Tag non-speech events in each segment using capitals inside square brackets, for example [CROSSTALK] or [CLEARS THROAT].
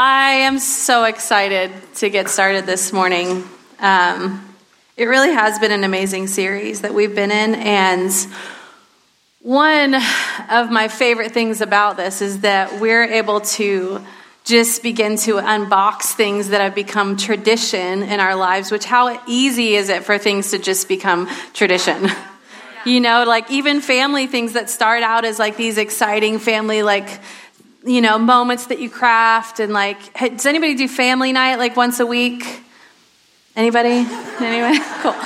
I am so excited to get started this morning. Um, it really has been an amazing series that we've been in, and one of my favorite things about this is that we're able to just begin to unbox things that have become tradition in our lives, which how easy is it for things to just become tradition? You know, like even family things that start out as like these exciting family, like you know, moments that you craft and like, does anybody do family night like once a week? Anybody? [LAUGHS] Anyway, [LAUGHS] cool.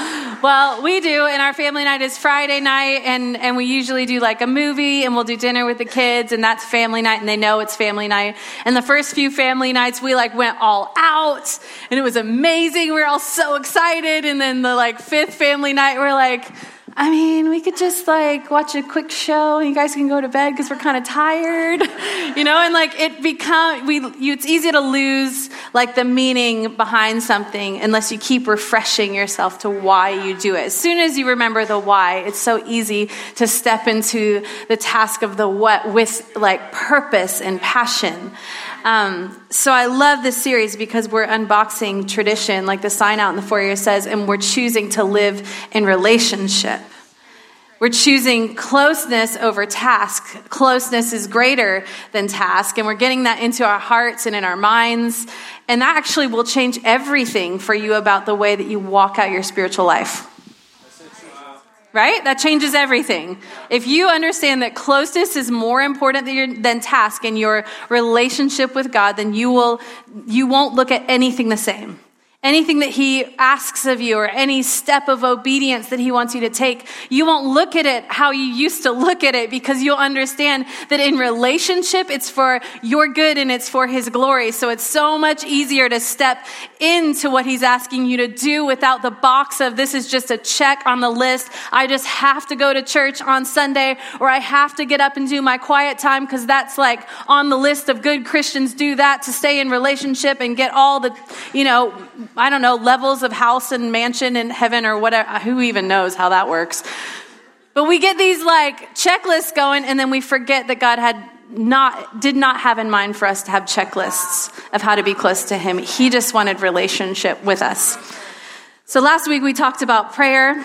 Well, we do, and our family night is Friday night, and, and we usually do like a movie, and we'll do dinner with the kids, and that's family night, and they know it's family night. And the first few family nights, we like went all out, and it was amazing. We were all so excited, and then the like fifth family night, we're like, I mean, we could just like watch a quick show and you guys can go to bed because we're kind of tired, [LAUGHS] you know, and like it become, we, you, it's easy to lose like the meaning behind something unless you keep refreshing yourself to why you do it. As soon as you remember the why, it's so easy to step into the task of the what with like purpose and passion. Um, so I love this series because we're unboxing tradition, like the sign out in the foyer says, and we're choosing to live in relationship. We're choosing closeness over task. Closeness is greater than task, and we're getting that into our hearts and in our minds. And that actually will change everything for you about the way that you walk out your spiritual life right? That changes everything. If you understand that closeness is more important than, your, than task in your relationship with God, then you will you won't look at anything the same anything that he asks of you or any step of obedience that he wants you to take, you won't look at it how you used to look at it because you'll understand that in relationship, it's for your good and it's for his glory. So it's so much easier to step into what he's asking you to do without the box of this is just a check on the list. I just have to go to church on Sunday or I have to get up and do my quiet time because that's like on the list of good Christians do that to stay in relationship and get all the, you know, I don't know, levels of house and mansion in heaven or whatever. Uh, who even knows how that works? But we get these like checklists going and then we forget that God had not did not have in mind for us to have checklists of how to be close to him. He just wanted relationship with us. So last week we talked about prayer.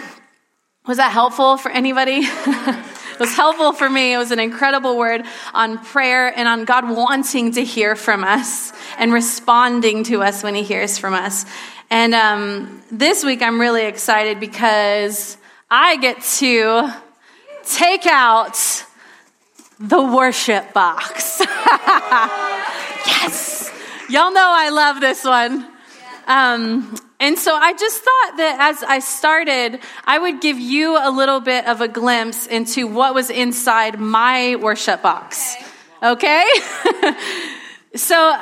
Was that helpful for anybody? [LAUGHS] It was helpful for me. It was an incredible word on prayer and on God wanting to hear from us and responding to us when He hears from us. And um, this week I'm really excited because I get to take out the worship box. [LAUGHS] yes! Y'all know I love this one. Um, and so I just thought that as I started, I would give you a little bit of a glimpse into what was inside my worship box. Okay? [LAUGHS] so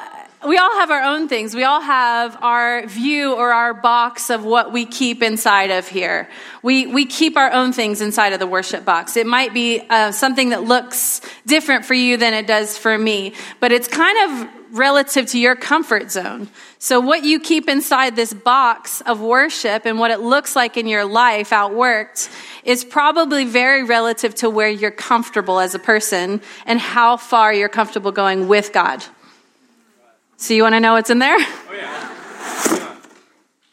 we all have our own things. We all have our view or our box of what we keep inside of here. We, we keep our own things inside of the worship box. It might be uh, something that looks different for you than it does for me, but it's kind of relative to your comfort zone. So, what you keep inside this box of worship and what it looks like in your life outworked is probably very relative to where you're comfortable as a person and how far you're comfortable going with God. So, you want to know what's in there? Oh, yeah.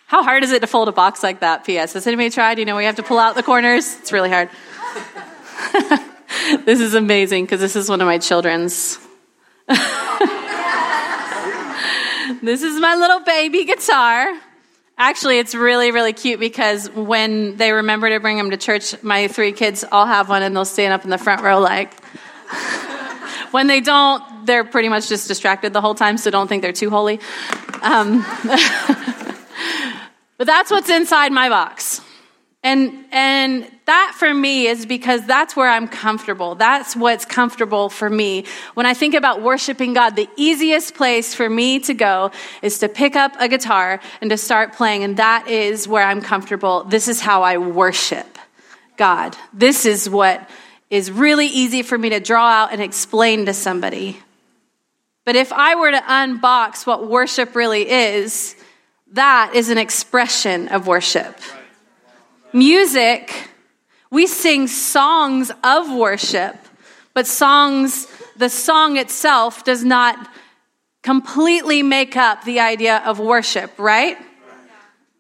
How hard is it to fold a box like that? P.S. Has anybody tried? You know, we have to pull out the corners. It's really hard. [LAUGHS] this is amazing because this is one of my children's. [LAUGHS] This is my little baby guitar. Actually, it's really, really cute because when they remember to bring them to church, my three kids all have one and they'll stand up in the front row like. [LAUGHS] when they don't, they're pretty much just distracted the whole time, so don't think they're too holy. Um, [LAUGHS] but that's what's inside my box. And, and that for me is because that's where I'm comfortable. That's what's comfortable for me. When I think about worshiping God, the easiest place for me to go is to pick up a guitar and to start playing. And that is where I'm comfortable. This is how I worship God. This is what is really easy for me to draw out and explain to somebody. But if I were to unbox what worship really is, that is an expression of worship. Music, we sing songs of worship, but songs, the song itself does not completely make up the idea of worship, right?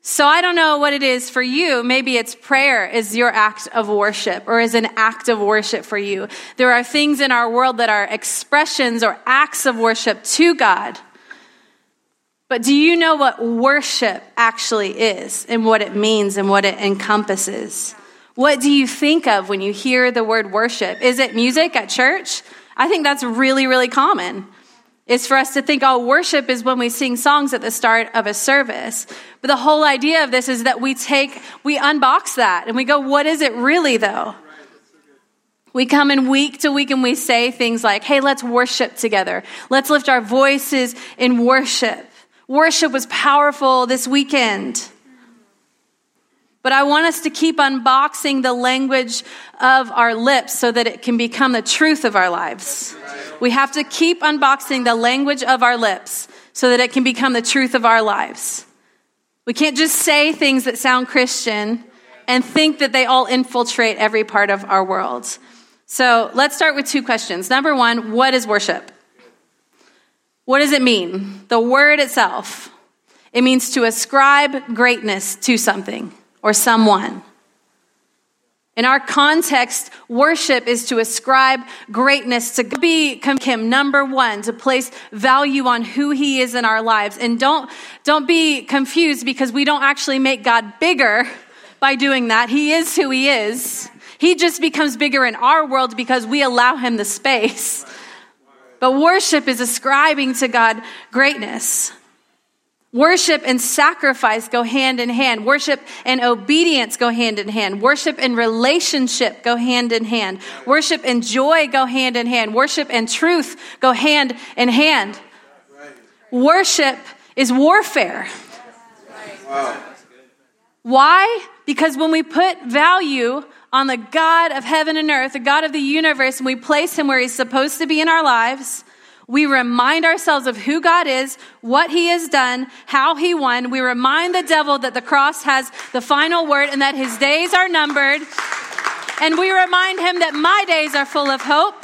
So I don't know what it is for you. Maybe it's prayer is your act of worship or is an act of worship for you. There are things in our world that are expressions or acts of worship to God. But do you know what worship actually is and what it means and what it encompasses? What do you think of when you hear the word worship? Is it music at church? I think that's really, really common is for us to think, oh, worship is when we sing songs at the start of a service. But the whole idea of this is that we take, we unbox that and we go, what is it really though? We come in week to week and we say things like, hey, let's worship together. Let's lift our voices in worship. Worship was powerful this weekend. But I want us to keep unboxing the language of our lips so that it can become the truth of our lives. We have to keep unboxing the language of our lips so that it can become the truth of our lives. We can't just say things that sound Christian and think that they all infiltrate every part of our world. So let's start with two questions. Number one, what is worship? What does it mean? The word itself. It means to ascribe greatness to something or someone. In our context, worship is to ascribe greatness to be him number one, to place value on who he is in our lives. And don't, don't be confused because we don't actually make God bigger by doing that. He is who he is. He just becomes bigger in our world because we allow him the space. But worship is ascribing to God greatness. Worship and sacrifice go hand in hand. Worship and obedience go hand in hand. Worship and relationship go hand in hand. Worship and joy go hand in hand. Worship and truth go hand in hand. Worship is warfare. Why? Because when we put value on the God of heaven and earth, the God of the universe, and we place him where he's supposed to be in our lives, we remind ourselves of who God is, what He has done, how He won. We remind the devil that the cross has the final word and that His days are numbered. And we remind Him that my days are full of hope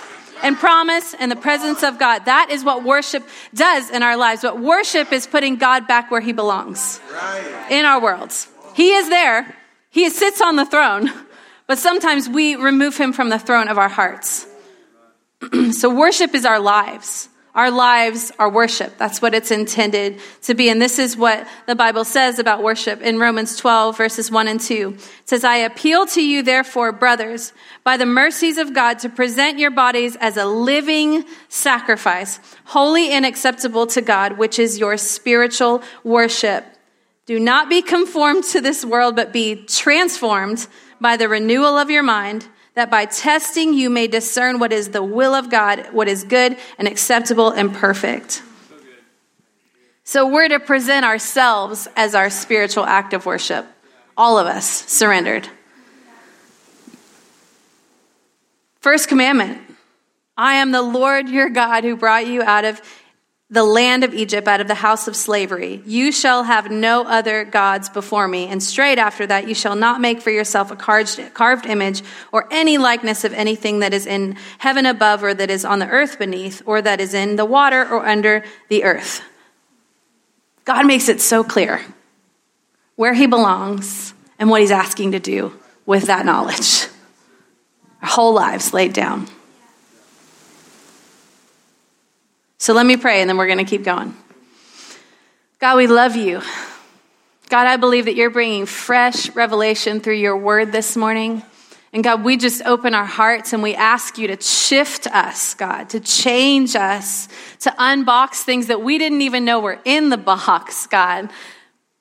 and promise and the presence of God. That is what worship does in our lives. What worship is putting God back where He belongs in our worlds. He is there, He sits on the throne, but sometimes we remove Him from the throne of our hearts. [CLEARS THROAT] so, worship is our lives. Our lives are worship. That's what it's intended to be. And this is what the Bible says about worship in Romans 12, verses 1 and 2. It says, I appeal to you, therefore, brothers, by the mercies of God, to present your bodies as a living sacrifice, holy and acceptable to God, which is your spiritual worship. Do not be conformed to this world, but be transformed by the renewal of your mind that by testing you may discern what is the will of God, what is good and acceptable and perfect. So we're to present ourselves as our spiritual act of worship. All of us surrendered. First commandment I am the Lord your God who brought you out of the land of Egypt out of the house of slavery. You shall have no other gods before me. And straight after that, you shall not make for yourself a carved image or any likeness of anything that is in heaven above or that is on the earth beneath or that is in the water or under the earth. God makes it so clear where he belongs and what he's asking to do with that knowledge. Our whole lives laid down. So let me pray and then we're going to keep going. God, we love you. God, I believe that you're bringing fresh revelation through your word this morning. And God, we just open our hearts and we ask you to shift us, God, to change us, to unbox things that we didn't even know were in the box, God.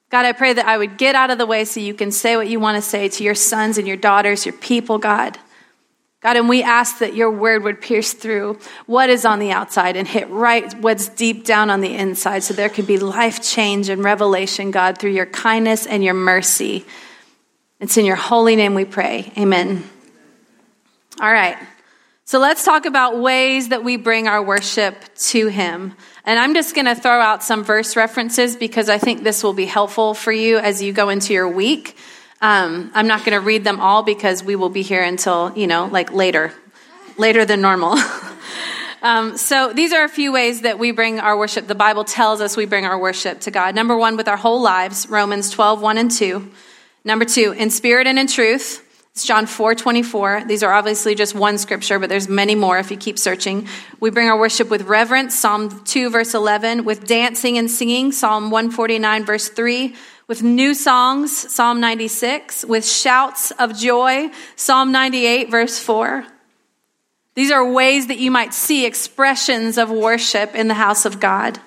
God, I pray that I would get out of the way so you can say what you want to say to your sons and your daughters, your people, God. God, and we ask that your word would pierce through what is on the outside and hit right what's deep down on the inside so there could be life change and revelation, God, through your kindness and your mercy. It's in your holy name we pray. Amen. All right. So let's talk about ways that we bring our worship to Him. And I'm just going to throw out some verse references because I think this will be helpful for you as you go into your week. Um, I'm not going to read them all because we will be here until, you know, like later, later than normal. [LAUGHS] um, so these are a few ways that we bring our worship. The Bible tells us we bring our worship to God. Number one, with our whole lives, Romans 12, 1 and 2. Number two, in spirit and in truth. It's John 4 24. These are obviously just one scripture, but there's many more if you keep searching. We bring our worship with reverence, Psalm 2, verse 11, with dancing and singing, Psalm 149, verse 3, with new songs, Psalm 96, with shouts of joy, Psalm 98, verse 4. These are ways that you might see expressions of worship in the house of God.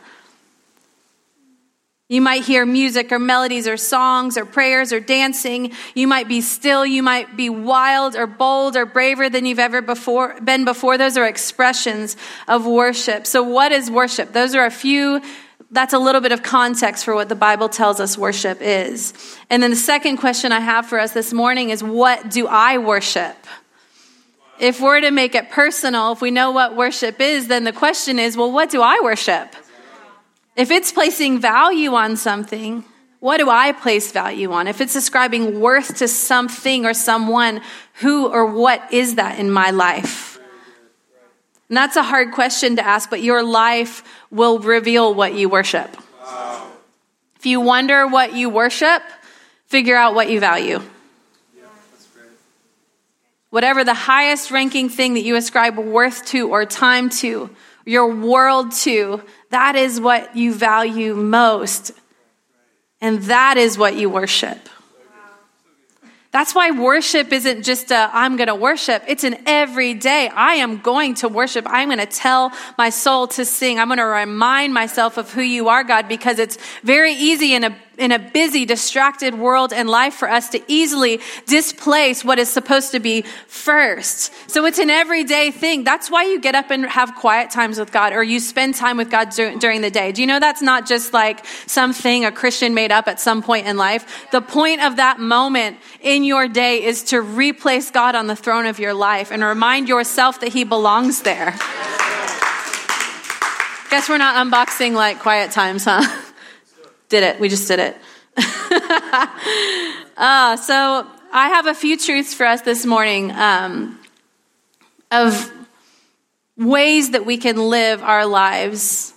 You might hear music or melodies or songs or prayers or dancing. You might be still. You might be wild or bold or braver than you've ever before been before. Those are expressions of worship. So what is worship? Those are a few that's a little bit of context for what the Bible tells us worship is. And then the second question I have for us this morning is what do I worship? If we're to make it personal, if we know what worship is, then the question is, well, what do I worship? If it's placing value on something, what do I place value on? If it's ascribing worth to something or someone, who or what is that in my life? And that's a hard question to ask, but your life will reveal what you worship. Wow. If you wonder what you worship, figure out what you value. Yeah, Whatever the highest ranking thing that you ascribe worth to or time to, your world to, that is what you value most. And that is what you worship. That's why worship isn't just a, I'm going to worship. It's an everyday, I am going to worship. I'm going to tell my soul to sing. I'm going to remind myself of who you are, God, because it's very easy in a in a busy, distracted world and life for us to easily displace what is supposed to be first. So it's an everyday thing. That's why you get up and have quiet times with God or you spend time with God dur- during the day. Do you know that's not just like something a Christian made up at some point in life? The point of that moment in your day is to replace God on the throne of your life and remind yourself that He belongs there. Guess we're not unboxing like quiet times, huh? [LAUGHS] Did it. We just did it. [LAUGHS] uh, so I have a few truths for us this morning um, of ways that we can live our lives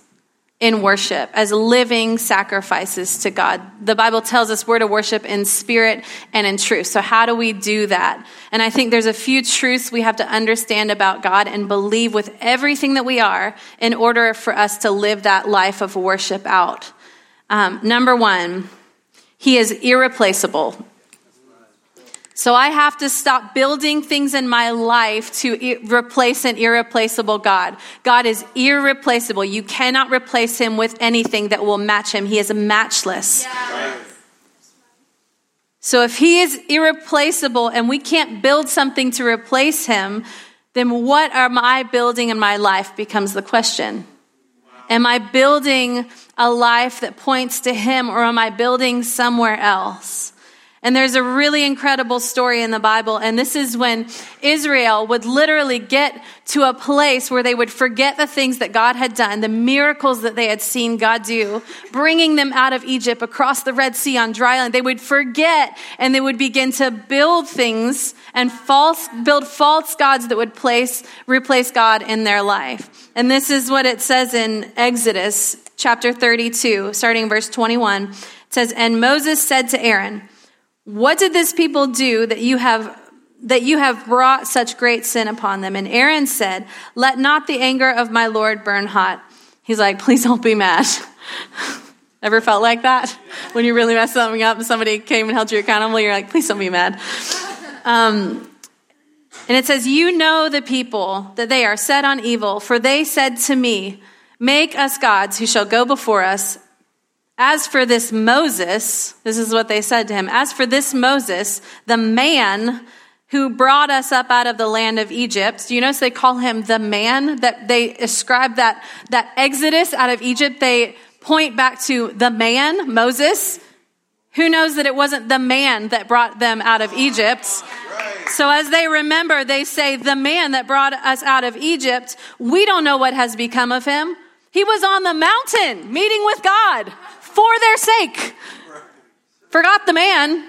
in worship as living sacrifices to God. The Bible tells us we're to worship in spirit and in truth. So how do we do that? And I think there's a few truths we have to understand about God and believe with everything that we are in order for us to live that life of worship out. Um, number one, he is irreplaceable. So I have to stop building things in my life to replace an irreplaceable God. God is irreplaceable. You cannot replace him with anything that will match him. He is matchless. Yeah. So if he is irreplaceable and we can't build something to replace him, then what am I building in my life becomes the question. Am I building a life that points to Him or am I building somewhere else? And there's a really incredible story in the Bible. And this is when Israel would literally get to a place where they would forget the things that God had done, the miracles that they had seen God do, bringing them out of Egypt across the Red Sea on dry land. They would forget and they would begin to build things and false, build false gods that would place, replace God in their life. And this is what it says in Exodus chapter 32, starting verse 21. It says, And Moses said to Aaron, what did this people do that you have that you have brought such great sin upon them? And Aaron said, Let not the anger of my Lord burn hot. He's like, Please don't be mad. [LAUGHS] Ever felt like that? When you really messed something up and somebody came and held you accountable, you're like, Please don't be mad. Um, and it says, You know the people that they are set on evil, for they said to me, Make us gods who shall go before us. As for this Moses, this is what they said to him. As for this Moses, the man who brought us up out of the land of Egypt. Do you notice they call him the man? That they ascribe that, that exodus out of Egypt, they point back to the man, Moses. Who knows that it wasn't the man that brought them out of Egypt? So as they remember, they say, the man that brought us out of Egypt, we don't know what has become of him. He was on the mountain meeting with God for their sake. Forgot the man,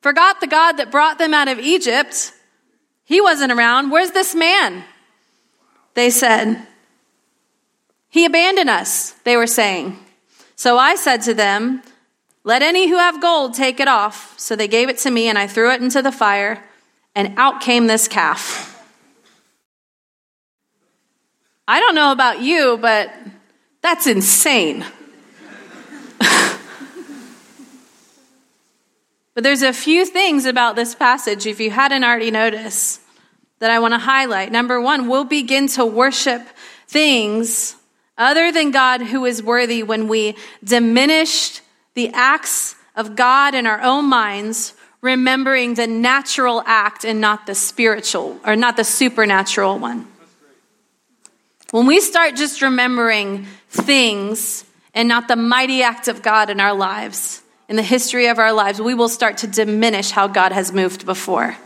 forgot the God that brought them out of Egypt. He wasn't around. Where's this man? They said, He abandoned us, they were saying. So I said to them, let any who have gold take it off. So they gave it to me, and I threw it into the fire, and out came this calf. I don't know about you, but that's insane. But there's a few things about this passage, if you hadn't already noticed, that I want to highlight. Number one, we'll begin to worship things other than God who is worthy when we diminished the acts of God in our own minds, remembering the natural act and not the spiritual or not the supernatural one. When we start just remembering things and not the mighty act of God in our lives, in the history of our lives, we will start to diminish how God has moved before.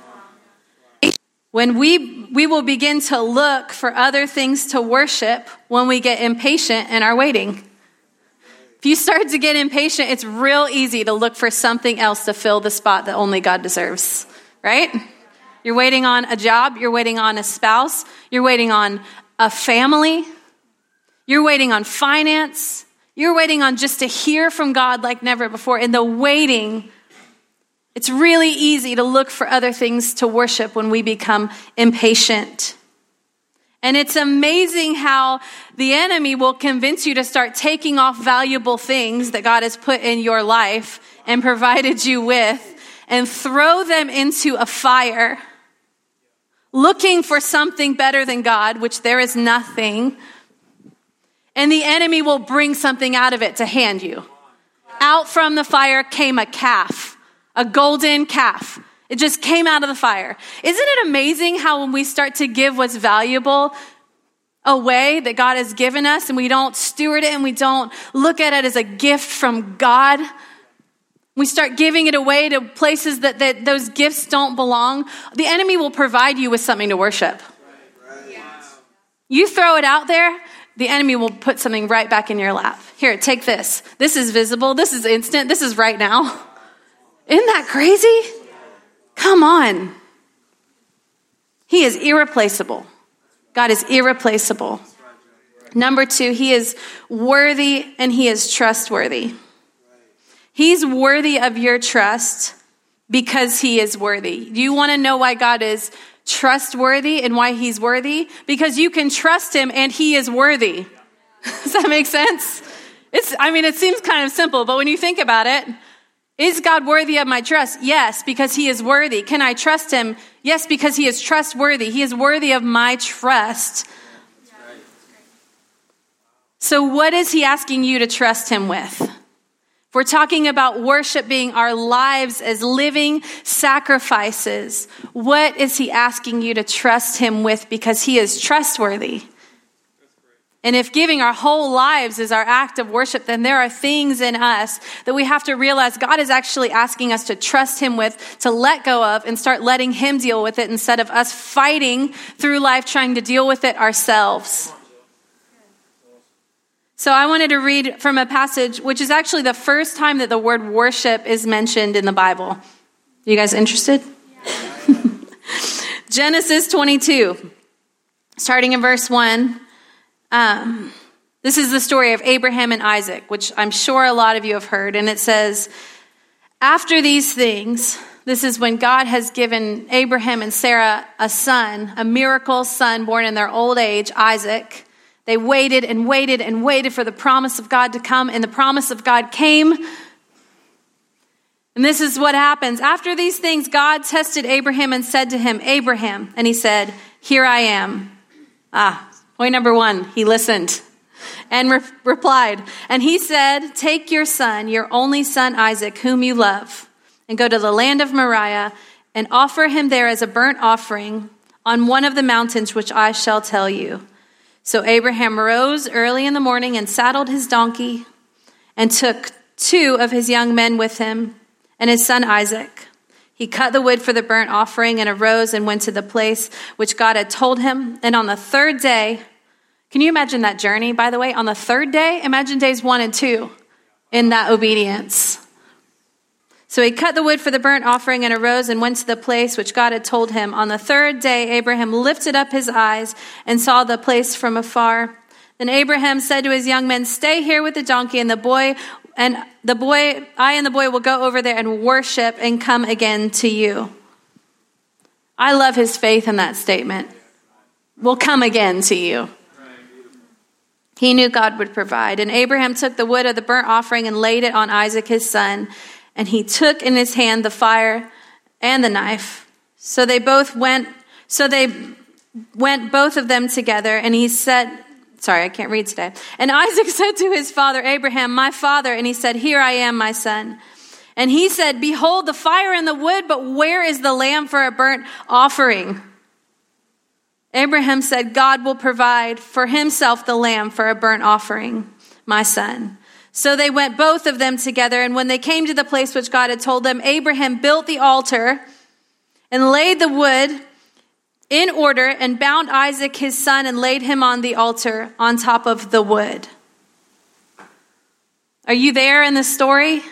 When we, we will begin to look for other things to worship when we get impatient in our waiting. If you start to get impatient, it's real easy to look for something else to fill the spot that only God deserves, right? You're waiting on a job, you're waiting on a spouse, you're waiting on a family, you're waiting on finance, you're waiting on just to hear from God like never before. In the waiting, it's really easy to look for other things to worship when we become impatient. And it's amazing how the enemy will convince you to start taking off valuable things that God has put in your life and provided you with and throw them into a fire, looking for something better than God, which there is nothing. And the enemy will bring something out of it to hand you. Out from the fire came a calf, a golden calf. It just came out of the fire. Isn't it amazing how when we start to give what's valuable away that God has given us and we don't steward it and we don't look at it as a gift from God, we start giving it away to places that, that those gifts don't belong, the enemy will provide you with something to worship. You throw it out there, the enemy will put something right back in your lap. Here, take this. This is visible. This is instant. This is right now. Isn't that crazy? Come on. He is irreplaceable. God is irreplaceable. Number two, he is worthy and he is trustworthy. He's worthy of your trust because he is worthy. Do you want to know why God is trustworthy and why he's worthy? Because you can trust him and he is worthy. [LAUGHS] Does that make sense? It's, I mean, it seems kind of simple, but when you think about it, is God worthy of my trust? Yes, because he is worthy. Can I trust him? Yes, because he is trustworthy. He is worthy of my trust. So, what is he asking you to trust him with? We're talking about worship being our lives as living sacrifices, what is he asking you to trust him with because he is trustworthy? And if giving our whole lives is our act of worship, then there are things in us that we have to realize God is actually asking us to trust Him with, to let go of, and start letting Him deal with it instead of us fighting through life trying to deal with it ourselves. So I wanted to read from a passage which is actually the first time that the word worship is mentioned in the Bible. You guys interested? [LAUGHS] Genesis 22, starting in verse 1. Um, this is the story of Abraham and Isaac, which I'm sure a lot of you have heard. And it says, After these things, this is when God has given Abraham and Sarah a son, a miracle son born in their old age, Isaac. They waited and waited and waited for the promise of God to come, and the promise of God came. And this is what happens. After these things, God tested Abraham and said to him, Abraham, and he said, Here I am. Ah, Point number one, he listened. and re- replied, And he said, Take your son, your only son Isaac, whom you love, and go to the land of Moriah and offer him there as a burnt offering on one of the mountains which I shall tell you. So Abraham rose early in the morning and saddled his donkey and took two of his young men with him and his son Isaac. He cut the wood for the burnt offering and arose and went to the place which God had told him. And on the third day, can you imagine that journey, by the way? On the third day, imagine days one and two in that obedience. So he cut the wood for the burnt offering and arose and went to the place which God had told him. On the third day, Abraham lifted up his eyes and saw the place from afar. Then Abraham said to his young men, Stay here with the donkey, and the boy and the boy, I and the boy will go over there and worship and come again to you. I love his faith in that statement. We'll come again to you. He knew God would provide. And Abraham took the wood of the burnt offering and laid it on Isaac his son. And he took in his hand the fire and the knife. So they both went, so they went both of them together. And he said, sorry, I can't read today. And [LAUGHS] Isaac said to his father Abraham, my father, and he said, here I am, my son. And he said, behold the fire and the wood, but where is the lamb for a burnt offering? Abraham said, God will provide for himself the lamb for a burnt offering, my son. So they went both of them together, and when they came to the place which God had told them, Abraham built the altar and laid the wood in order and bound Isaac his son and laid him on the altar on top of the wood. Are you there in the story?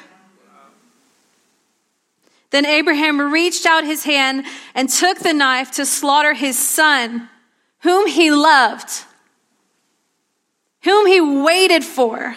Then Abraham reached out his hand and took the knife to slaughter his son, whom he loved, whom he waited for.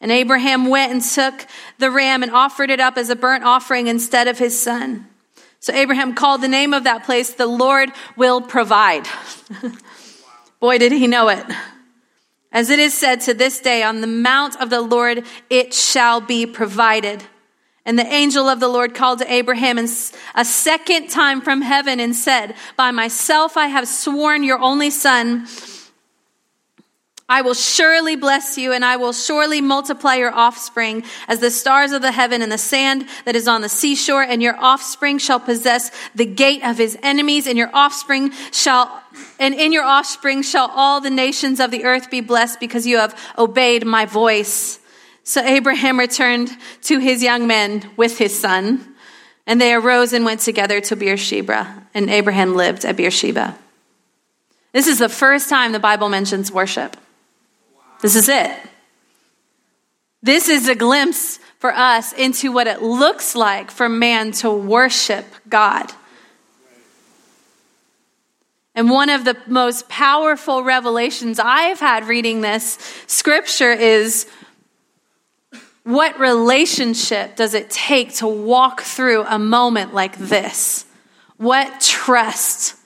And Abraham went and took the ram and offered it up as a burnt offering instead of his son. So Abraham called the name of that place, the Lord will provide. [LAUGHS] Boy, did he know it. As it is said to this day, on the mount of the Lord it shall be provided. And the angel of the Lord called to Abraham a second time from heaven and said, By myself I have sworn your only son I will surely bless you, and I will surely multiply your offspring as the stars of the heaven and the sand that is on the seashore, and your offspring shall possess the gate of his enemies, and your offspring shall, and in your offspring shall all the nations of the earth be blessed because you have obeyed my voice. So Abraham returned to his young men with his son, and they arose and went together to Beersheba, and Abraham lived at Beersheba. This is the first time the Bible mentions worship. This is it. This is a glimpse for us into what it looks like for man to worship God. And one of the most powerful revelations I've had reading this scripture is what relationship does it take to walk through a moment like this? What trust?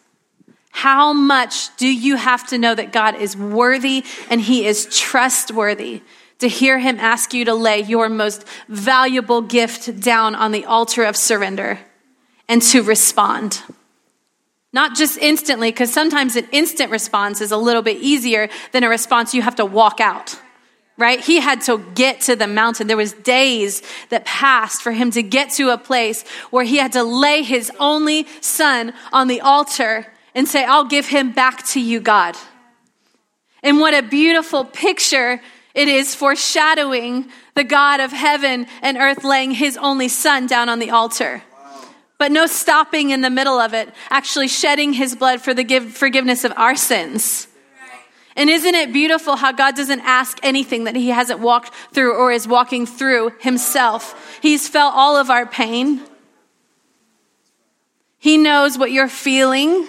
How much do you have to know that God is worthy and He is trustworthy to hear Him ask you to lay your most valuable gift down on the altar of surrender and to respond? Not just instantly, because sometimes an instant response is a little bit easier than a response you have to walk out right he had to get to the mountain there was days that passed for him to get to a place where he had to lay his only son on the altar and say, I'll give him back to you, God. And what a beautiful picture it is foreshadowing the God of heaven and earth laying his only son down on the altar. But no stopping in the middle of it, actually shedding his blood for the give, forgiveness of our sins. And isn't it beautiful how God doesn't ask anything that he hasn't walked through or is walking through himself? He's felt all of our pain. He knows what you're feeling.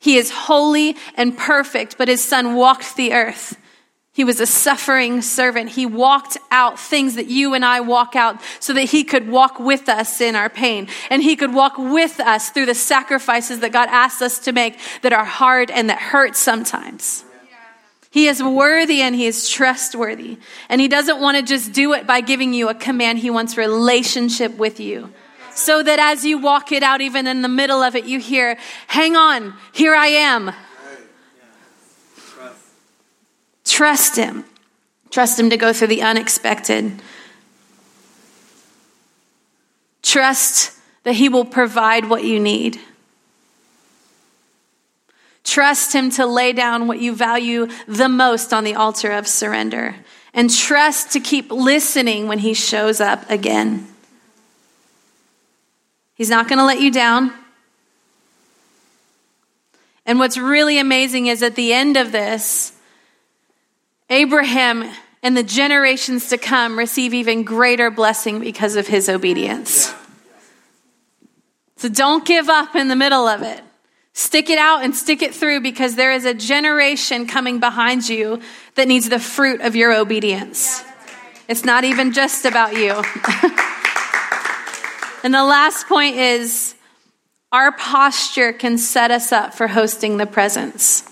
He is holy and perfect, but his son walked the earth He was a suffering servant. He walked out things that you and I walk out so that he could walk with us in our pain. And he could walk with us through the sacrifices that God asks us to make that are hard and that hurt sometimes. He is worthy and he is trustworthy. And he doesn't want to just do it by giving you a command. He wants relationship with you. So that as you walk it out, even in the middle of it, you hear, hang on, here I am. Trust Him. Trust Him to go through the unexpected. Trust that He will provide what you need. Trust Him to lay down what you value the most on the altar of surrender. And trust to keep listening when He shows up again. He's not going to let you down. And what's really amazing is at the end of this, Abraham and the generations to come receive even greater blessing because of his obedience. So don't give up in the middle of it. Stick it out and stick it through because there is a generation coming behind you that needs the fruit of your obedience. It's not even just about you. [LAUGHS] and the last point is our posture can set us up for hosting the presence.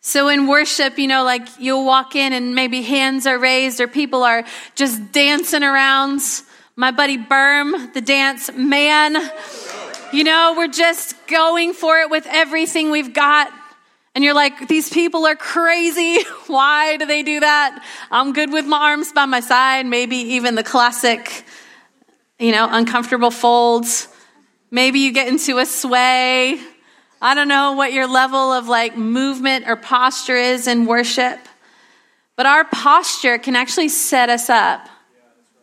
So in worship, you know, like you'll walk in and maybe hands are raised or people are just dancing around. My buddy Berm, the dance man, you know, we're just going for it with everything we've got. And you're like, these people are crazy. [LAUGHS] Why do they do that? I'm good with my arms by my side, maybe even the classic, you know, uncomfortable folds. Maybe you get into a sway. I don't know what your level of like movement or posture is in worship, but our posture can actually set us up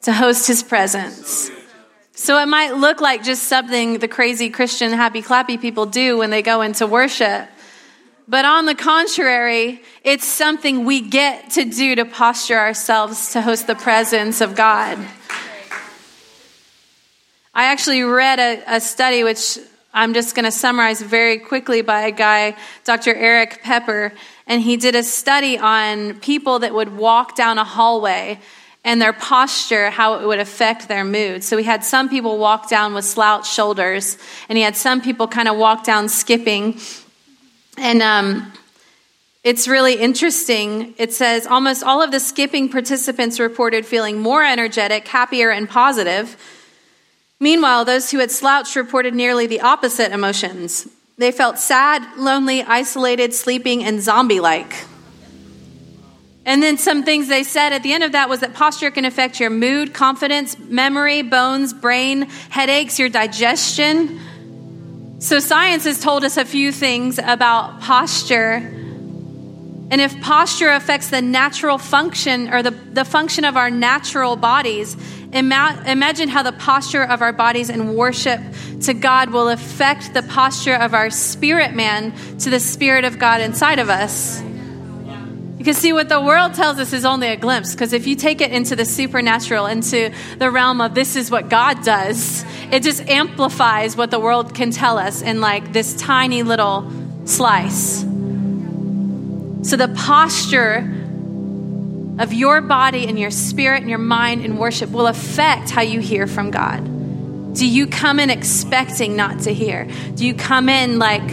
to host his presence. So it might look like just something the crazy Christian happy clappy people do when they go into worship. But on the contrary, it's something we get to do to posture ourselves to host the presence of God. I actually read a, a study which I'm just going to summarize very quickly by a guy, Dr. Erik Peper, and he did a study on people that would walk down a hallway and their posture, how it would affect their mood. So he had some people walk down with slouched shoulders, and he had some people kind of walk down skipping. And um, it's really interesting. It says almost all of the skipping participants reported feeling more energetic, happier, and positive Meanwhile, those who had slouched reported nearly the opposite emotions. They felt sad, lonely, isolated, sleeping, and zombie like. And then some things they said at the end of that was that posture can affect your mood, confidence, memory, bones, brain, headaches, your digestion. So science has told us a few things about posture. And if posture affects the natural function or the, the function of our natural bodies, Ima- imagine how the posture of our bodies in worship to God will affect the posture of our spirit man to the Spirit of God inside of us. Can see what the world tells us is only a glimpse, because if you take it into the supernatural, into the realm of this is what God does, it just amplifies what the world can tell us in like this tiny little slice. So the posture of your body and your spirit and your mind in worship will affect how you hear from God. Do you come in expecting not to hear? Do you come in like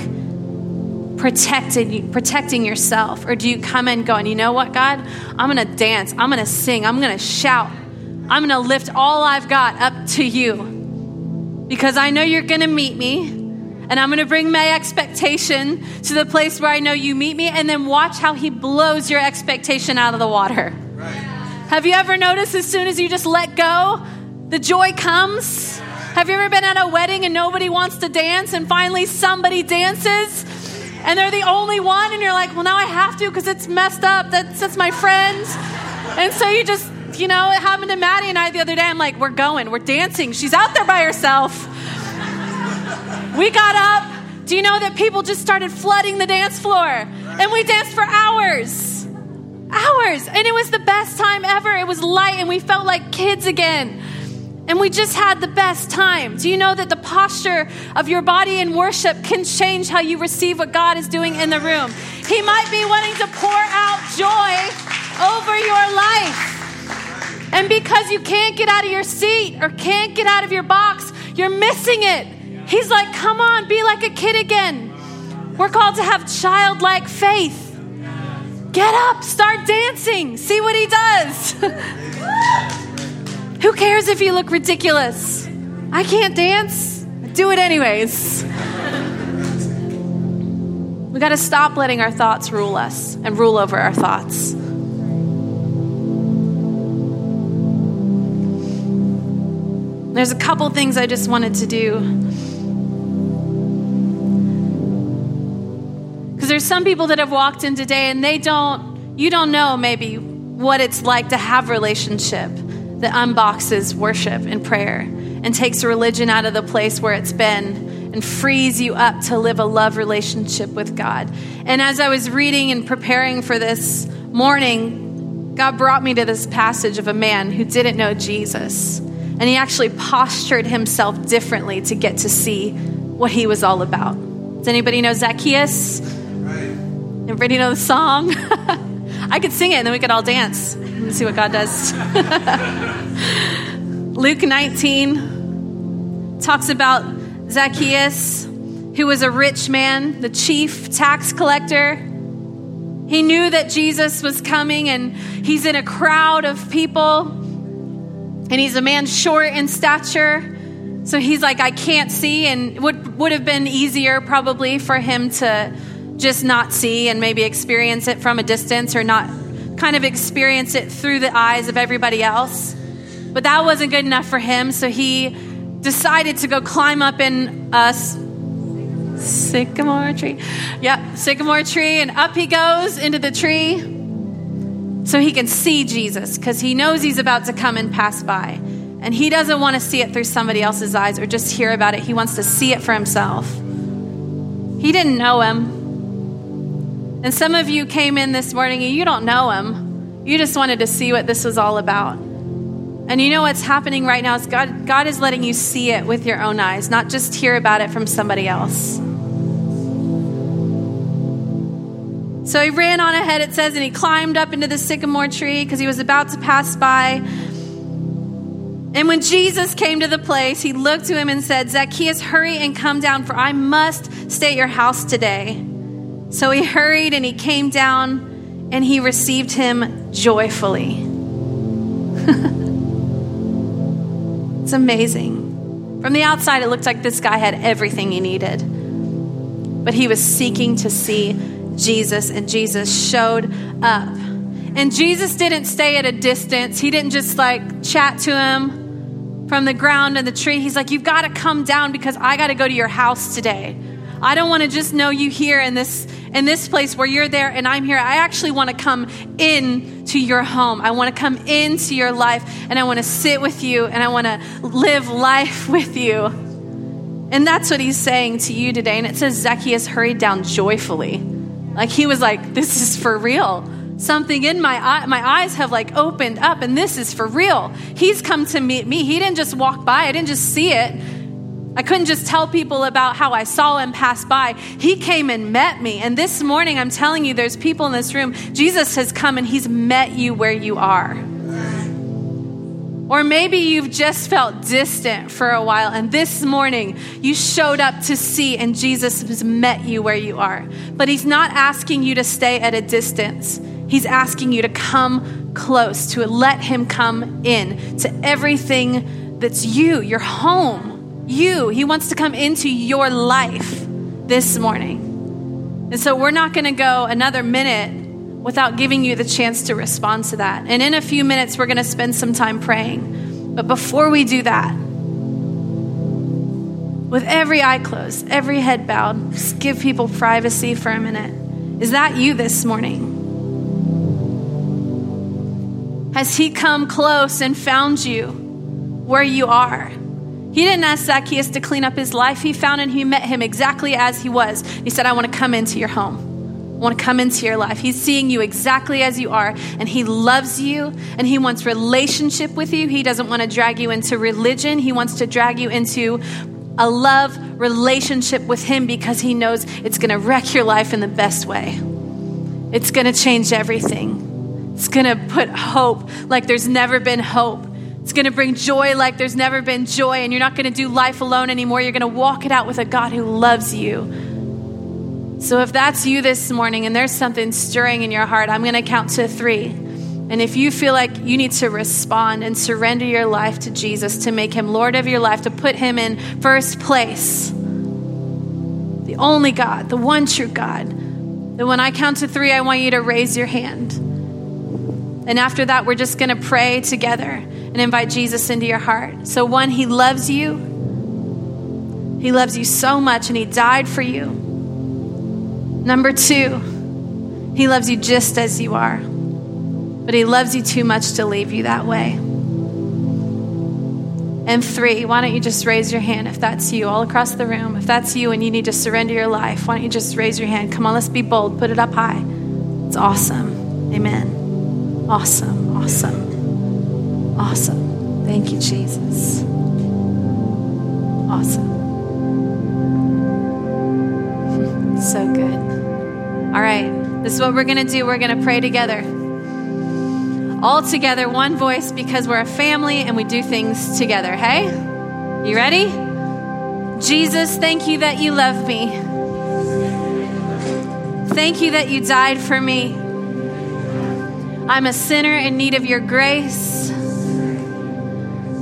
protected, protecting yourself? Or do you come in going, you know what, God? I'm going to dance. I'm going to sing. I'm going to shout. I'm going to lift all I've got up to you because I know you're going to meet me and I'm going to bring my expectation to the place where I know you meet me, and then watch how He blows your expectation out of the water. Right. Have you ever noticed as soon as you just let go, the joy comes? Have you ever been at a wedding and nobody wants to dance, and finally somebody dances? And they're the only one, and you're like, well, now I have to because it's messed up. That's, that's my friend. And so you just, you know, it happened to Maddie and I the other day. I'm like, we're going, we're dancing. She's out there by herself. We got up. Do you know that people just started flooding the dance floor? And we danced for hours. Hours. And it was the best time ever. It was light and we felt like kids again. And we just had the best time. Do you know that the posture of your body in worship can change how you receive what God is doing in the room? He might be wanting to pour out joy over your life. And because you can't get out of your seat or can't get out of your box, you're missing it. He's like, come on, be like a kid again. We're called to have childlike faith. Get up, start dancing, see what he does. [LAUGHS] Who cares if you look ridiculous? I can't dance. Do it anyways. [LAUGHS] We got to stop letting our thoughts rule us and rule over our thoughts. There's a couple things I just wanted to do. There's some people that have walked in today and they don't, you don't know maybe what it's like to have relationship that unboxes worship and prayer and takes religion out of the place where it's been and frees you up to live a love relationship with God. And as I was reading and preparing for this morning, God brought me to this passage of a man who didn't know Jesus. And he actually postured himself differently to get to see what he was all about. Does anybody know Zacchaeus? Everybody know the song? [LAUGHS] I could sing it and then we could all dance and see what God does. [LAUGHS] Luke 19 talks about Zacchaeus, who was a rich man, the chief tax collector. He knew that Jesus was coming and he's in a crowd of people. And he's a man short in stature. So he's like, I can't see. And would, would have been easier probably for him to just not see and maybe experience it from a distance or not kind of experience it through the eyes of everybody else. But that wasn't good enough for him, so he decided to go climb up in a sycamore tree. Yeah, sycamore tree, and up he goes into the tree so he can see Jesus because he knows he's about to come and pass by. And he doesn't want to see it through somebody else's eyes or just hear about it. He wants to see it for himself. He didn't know him. And some of you came in this morning and you don't know him. You just wanted to see what this was all about. And you know what's happening right now is God, God is letting you see it with your own eyes, not just hear about it from somebody else. So he ran on ahead, it says, and he climbed up into the sycamore tree because he was about to pass by. And when Jesus came to the place, he looked to him and said, Zacchaeus, hurry and come down, for I must stay at your house today. So he hurried and he came down and he received him joyfully. [LAUGHS] it's amazing. From the outside, it looked like this guy had everything he needed. But he was seeking to see Jesus, and Jesus showed up. And Jesus didn't stay at a distance, he didn't just like chat to him from the ground and the tree. He's like, You've got to come down because I got to go to your house today. I don't want to just know you here in this in this place where you're there and I'm here. I actually want to come in to your home. I want to come into your life and I want to sit with you and I want to live life [LAUGHS] with you. And that's what he's saying to you today. And it says Zacchaeus hurried down joyfully. Like he was like, this is for real. Something in my eye, my eyes have like opened up and this is for real. He's come to meet me. He didn't just walk by. I didn't just see it. I couldn't just tell people about how I saw him pass by. He came and met me. And this morning, I'm telling you, there's people in this room. Jesus has come and he's met you where you are. Or maybe you've just felt distant for a while, and this morning you showed up to see, and Jesus has met you where you are. But He's not asking you to stay at a distance, He's asking you to come close, to let Him come in to everything that's you, your home you. He wants to come into your life this morning. And so we're not going to go another minute without giving you the chance to respond to that. And in a few minutes, we're going to spend some time praying. But before we do that, with every eye closed, every head bowed, just give people privacy for a minute. Is that you this morning? Has He come close and found you where you are? He didn't ask Zacchaeus to clean up his life. He found and he met him exactly as he was. He said, I want to come into your home. I want to come into your life. He's seeing you exactly as you are, and He loves you, and He wants relationship with you. He doesn't want to drag you into religion, He wants to drag you into a love relationship with Him because He knows it's going to wreck your life in the best way. It's going to change everything. It's going to put hope like there's never been hope. It's going to bring joy like there's never been joy, and you're not going to do life alone anymore. You're going to walk it out with a God who loves you. So, if that's you this morning and there's something stirring in your heart, I'm going to count to three. And if you feel like you need to respond and surrender your life to Jesus, to make him Lord of your life, to put him in first place, the only God, the one true God, then when I count to three, I want you to raise your hand. And after that, we're just going to pray together and invite Jesus into your heart. So, one, He loves you. He loves you so much and He died for you. Number two, He loves you just as you are, but He loves you too much to leave you that way. And three, why don't you just raise your hand if that's you all across the room? If that's you and you need to surrender your life, why don't you just raise your hand? Come on, let's be bold. Put it up high. It's awesome. Amen. Awesome. Awesome. Awesome. Thank you, Jesus. Awesome. [LAUGHS] so good. All right. This is what we're going to do. We're going to pray together. All together, one voice, because we're a family and we do things together. Hey? You ready? Jesus, thank you that you love me. Thank you that you died for me. I'm a sinner in need of your grace.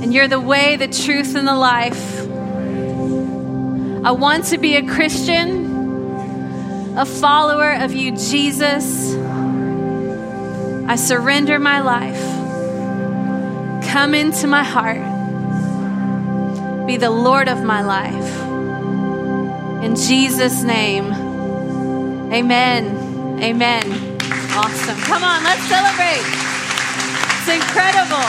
And you're the way, the truth, and the life. I want to be a Christian, a follower of you, Jesus. I surrender my life. Come into my heart. Be the Lord of my life. In Jesus' name, amen. Amen. Awesome. Come on, let's celebrate. It's incredible.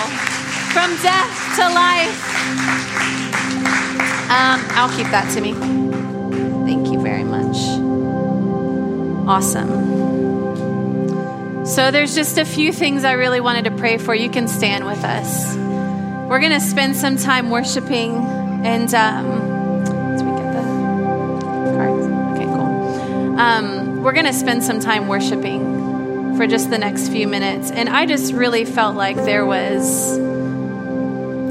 From death to life. Um, I'll keep that to me. Thank you very much. Awesome. So, there's just a few things I really wanted to pray for. You can stand with us. We're going to spend some time worshiping and. Um. Um, we're going to spend some time worshiping for just the next few minutes. And I just really felt like there was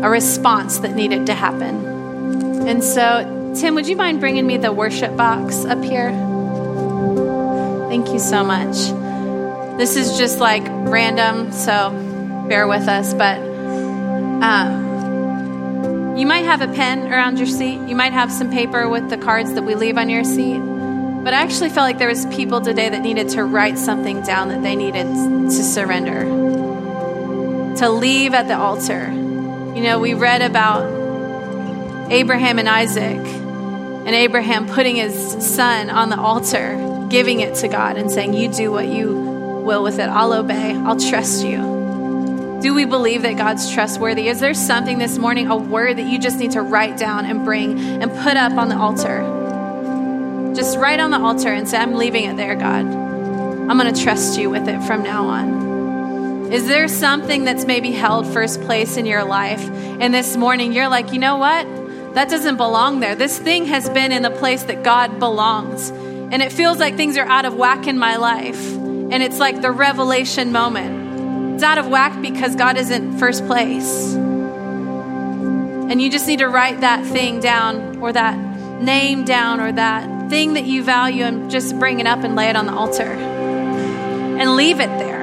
a response that needed to happen. And so, Tim, would you mind bringing me the worship box up here? Thank you so much. This is just like random, so bear with us. But um, you might have a pen around your seat. You might have some paper with the cards that we leave on your seat. But I actually felt like there was people today that needed to write something down that they needed to surrender, to leave at the altar you know, we read about Abraham and Isaac, and Abraham putting his son on the altar, giving it to God, and saying, You do what you will with it. I'll obey, I'll trust you. Do we believe that God's trustworthy? Is there something this morning, a word that you just need to write down and bring and put up on the altar? Just write on the altar and say, I'm leaving it there, God. I'm going to trust you with it from now on. Is there something that's maybe held first place in your life? And this morning you're like, you know what? That doesn't belong there. This thing has been in the place that God belongs. And it feels like things are out of whack in my life. And it's like the revelation moment. It's out of whack because God isn't first place. And you just need to write that thing down or that name down or that thing that you value and just bring it up and lay it on the altar and leave it there.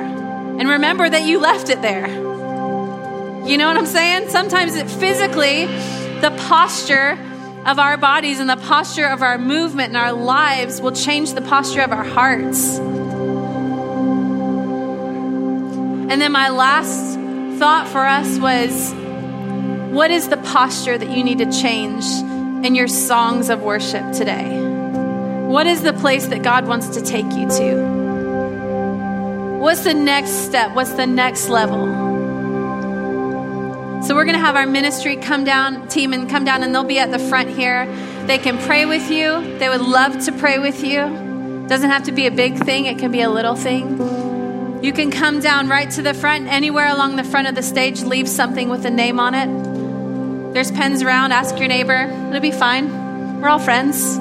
And remember that you left it there. You know what I'm saying? Sometimes it physically, the posture of our bodies and the posture of our movement and our lives will change the posture of our hearts. And then my last thought for us was what is the posture that you need to change in your songs of worship today? What is the place that God wants to take you to? What's the next step? What's the next level? So we're going to have our ministry come down, team, and come down, and they'll be at the front here. They can pray with you. They would love to pray with you. Doesn't have to be a big thing, it can be a little thing. You can come down right to the front, anywhere along the front of the stage, leave something with a name on it. There's pens around, ask your neighbor. It'll be fine. We're all friends.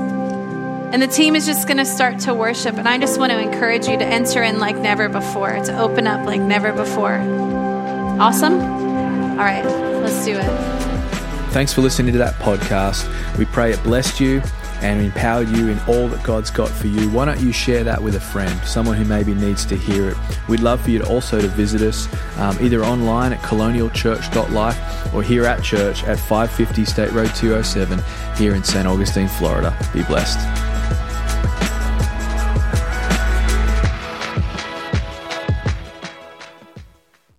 And the team is just going to start to worship. And I just want to encourage you to enter in like never before, to open up like never before. Awesome? All right, let's do it. Thanks for listening to that podcast. We pray it blessed you and empowered you in all that God's got for you, why don't you share that with a friend, someone who maybe needs to hear it? We'd love for you to also to visit us um, either online at colonialchurch.life or here at church at 550 State Road 207 here in St. Augustine, Florida. Be blessed.